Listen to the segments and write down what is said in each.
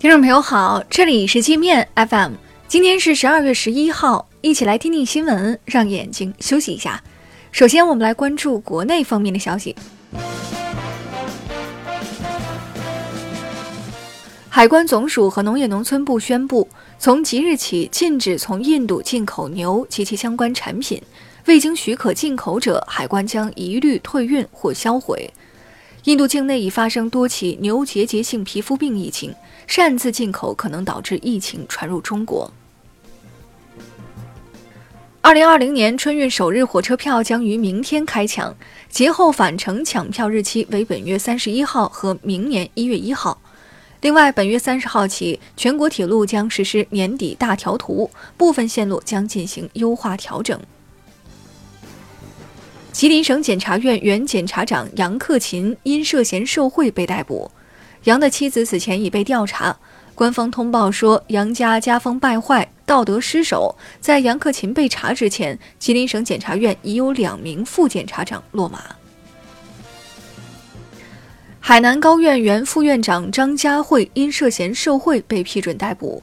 听众朋友好，这里是界面 FM，今天是十二月十一号，一起来听听新闻，让眼睛休息一下。首先，我们来关注国内方面的消息。海关总署和农业农村部宣布，从即日起禁止从印度进口牛及其相关产品，未经许可进口者，海关将一律退运或销毁。印度境内已发生多起牛结节性皮肤病疫情，擅自进口可能导致疫情传入中国。二零二零年春运首日火车票将于明天开抢，节后返程抢票日期为本月三十一号和明年一月一号。另外，本月三十号起，全国铁路将实施年底大调图，部分线路将进行优化调整。吉林省检察院原检察长杨克勤因涉嫌受贿被逮捕。杨的妻子此前已被调查。官方通报说，杨家家风败坏，道德失守。在杨克勤被查之前，吉林省检察院已有两名副检察长落马。海南高院原副院长张家慧因涉嫌受贿被批准逮捕。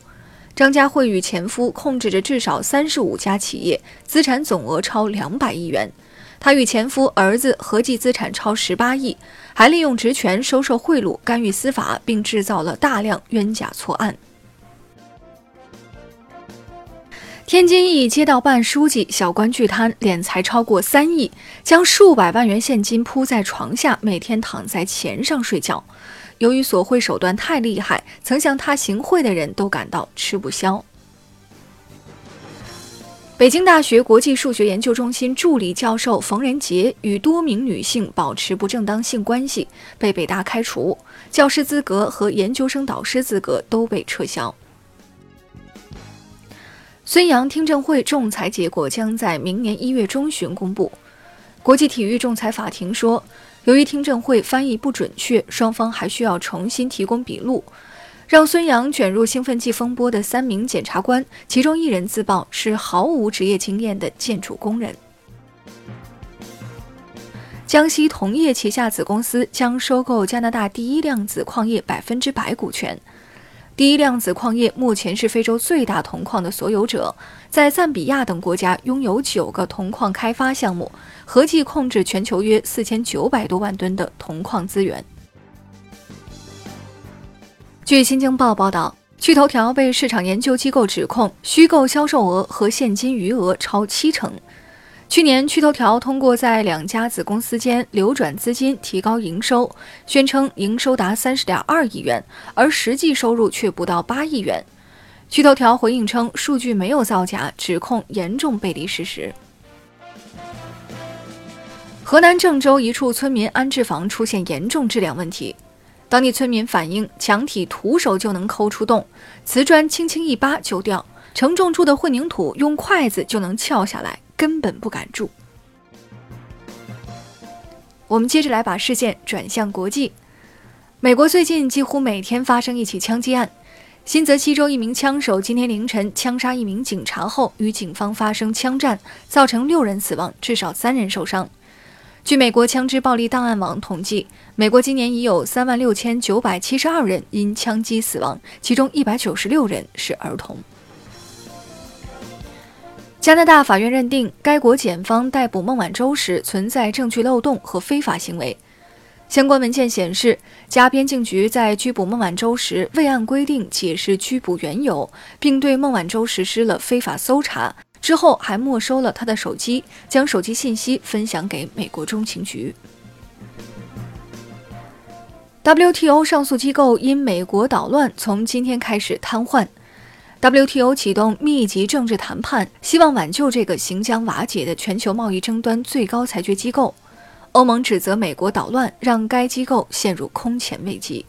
张家慧与前夫控制着至少三十五家企业，资产总额超两百亿元。他与前夫、儿子合计资产超十八亿，还利用职权收受贿赂、干预司法，并制造了大量冤假错案。天津一街道办书记小官巨贪，敛财超过三亿，将数百万元现金铺在床下，每天躺在钱上睡觉。由于索贿手段太厉害，曾向他行贿的人都感到吃不消。北京大学国际数学研究中心助理教授冯仁杰与多名女性保持不正当性关系，被北大开除，教师资格和研究生导师资格都被撤销。孙杨听证会仲裁结果将在明年一月中旬公布。国际体育仲裁法庭说，由于听证会翻译不准确，双方还需要重新提供笔录。让孙杨卷入兴奋剂风波的三名检察官，其中一人自曝是毫无职业经验的建筑工人。江西铜业旗下子公司将收购加拿大第一量子矿业百分之百股权。第一量子矿业目前是非洲最大铜矿的所有者，在赞比亚等国家拥有九个铜矿开发项目，合计控制全球约四千九百多万吨的铜矿资源。据《新京报》报道，趣头条被市场研究机构指控虚构销售额和现金余额超七成。去年，趣头条通过在两家子公司间流转资金提高营收，宣称营收达三十点二亿元，而实际收入却不到八亿元。趣头条回应称，数据没有造假，指控严重背离事实。河南郑州一处村民安置房出现严重质量问题。当地村民反映，墙体徒手就能抠出洞，瓷砖轻轻一扒就掉，承重处的混凝土用筷子就能撬下来，根本不敢住。我们接着来把视线转向国际，美国最近几乎每天发生一起枪击案，新泽西州一名枪手今天凌晨枪杀一名警察后，与警方发生枪战，造成六人死亡，至少三人受伤。据美国枪支暴力档案网统计，美国今年已有三万六千九百七十二人因枪击死亡，其中一百九十六人是儿童。加拿大法院认定该国检方逮捕孟晚舟时存在证据漏洞和非法行为。相关文件显示，加边境局在拘捕孟晚舟时未按规定解释拘捕缘由，并对孟晚舟实施了非法搜查。之后还没收了他的手机，将手机信息分享给美国中情局。WTO 上诉机构因美国捣乱，从今天开始瘫痪。WTO 启动密集政治谈判，希望挽救这个行将瓦解的全球贸易争端最高裁决机构。欧盟指责美国捣乱，让该机构陷入空前危机。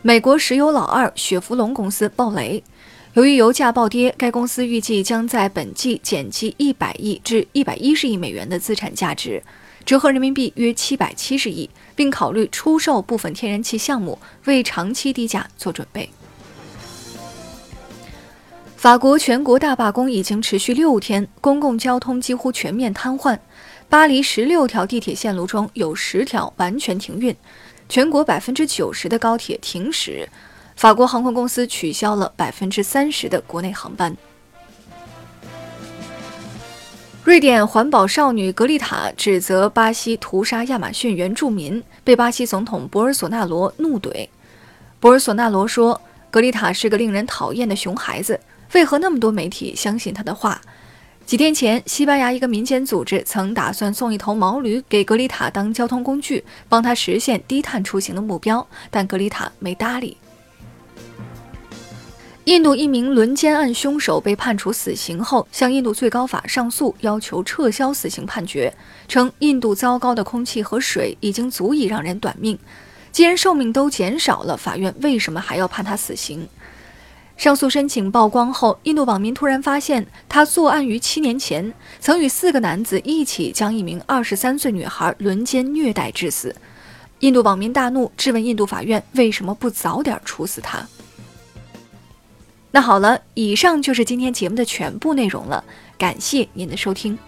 美国石油老二雪佛龙公司爆雷。由于油价暴跌，该公司预计将在本季减记一百亿至一百一十亿美元的资产价值，折合人民币约七百七十亿，并考虑出售部分天然气项目，为长期低价做准备。法国全国大罢工已经持续六天，公共交通几乎全面瘫痪，巴黎十六条地铁线路中有十条完全停运。全国百分之九十的高铁停驶，法国航空公司取消了百分之三十的国内航班。瑞典环保少女格丽塔指责巴西屠杀亚马逊原住民，被巴西总统博尔索纳罗怒怼。博尔索纳罗说：“格丽塔是个令人讨厌的熊孩子，为何那么多媒体相信她的话？”几天前，西班牙一个民间组织曾打算送一头毛驴给格丽塔当交通工具，帮她实现低碳出行的目标，但格丽塔没搭理。印度一名轮奸案凶手被判处死刑后，向印度最高法上诉，要求撤销死刑判决，称印度糟糕的空气和水已经足以让人短命。既然寿命都减少了，法院为什么还要判他死刑？上诉申请曝光后，印度网民突然发现，他作案于七年前，曾与四个男子一起将一名二十三岁女孩轮奸虐待致死。印度网民大怒，质问印度法院为什么不早点处死他。那好了，以上就是今天节目的全部内容了，感谢您的收听。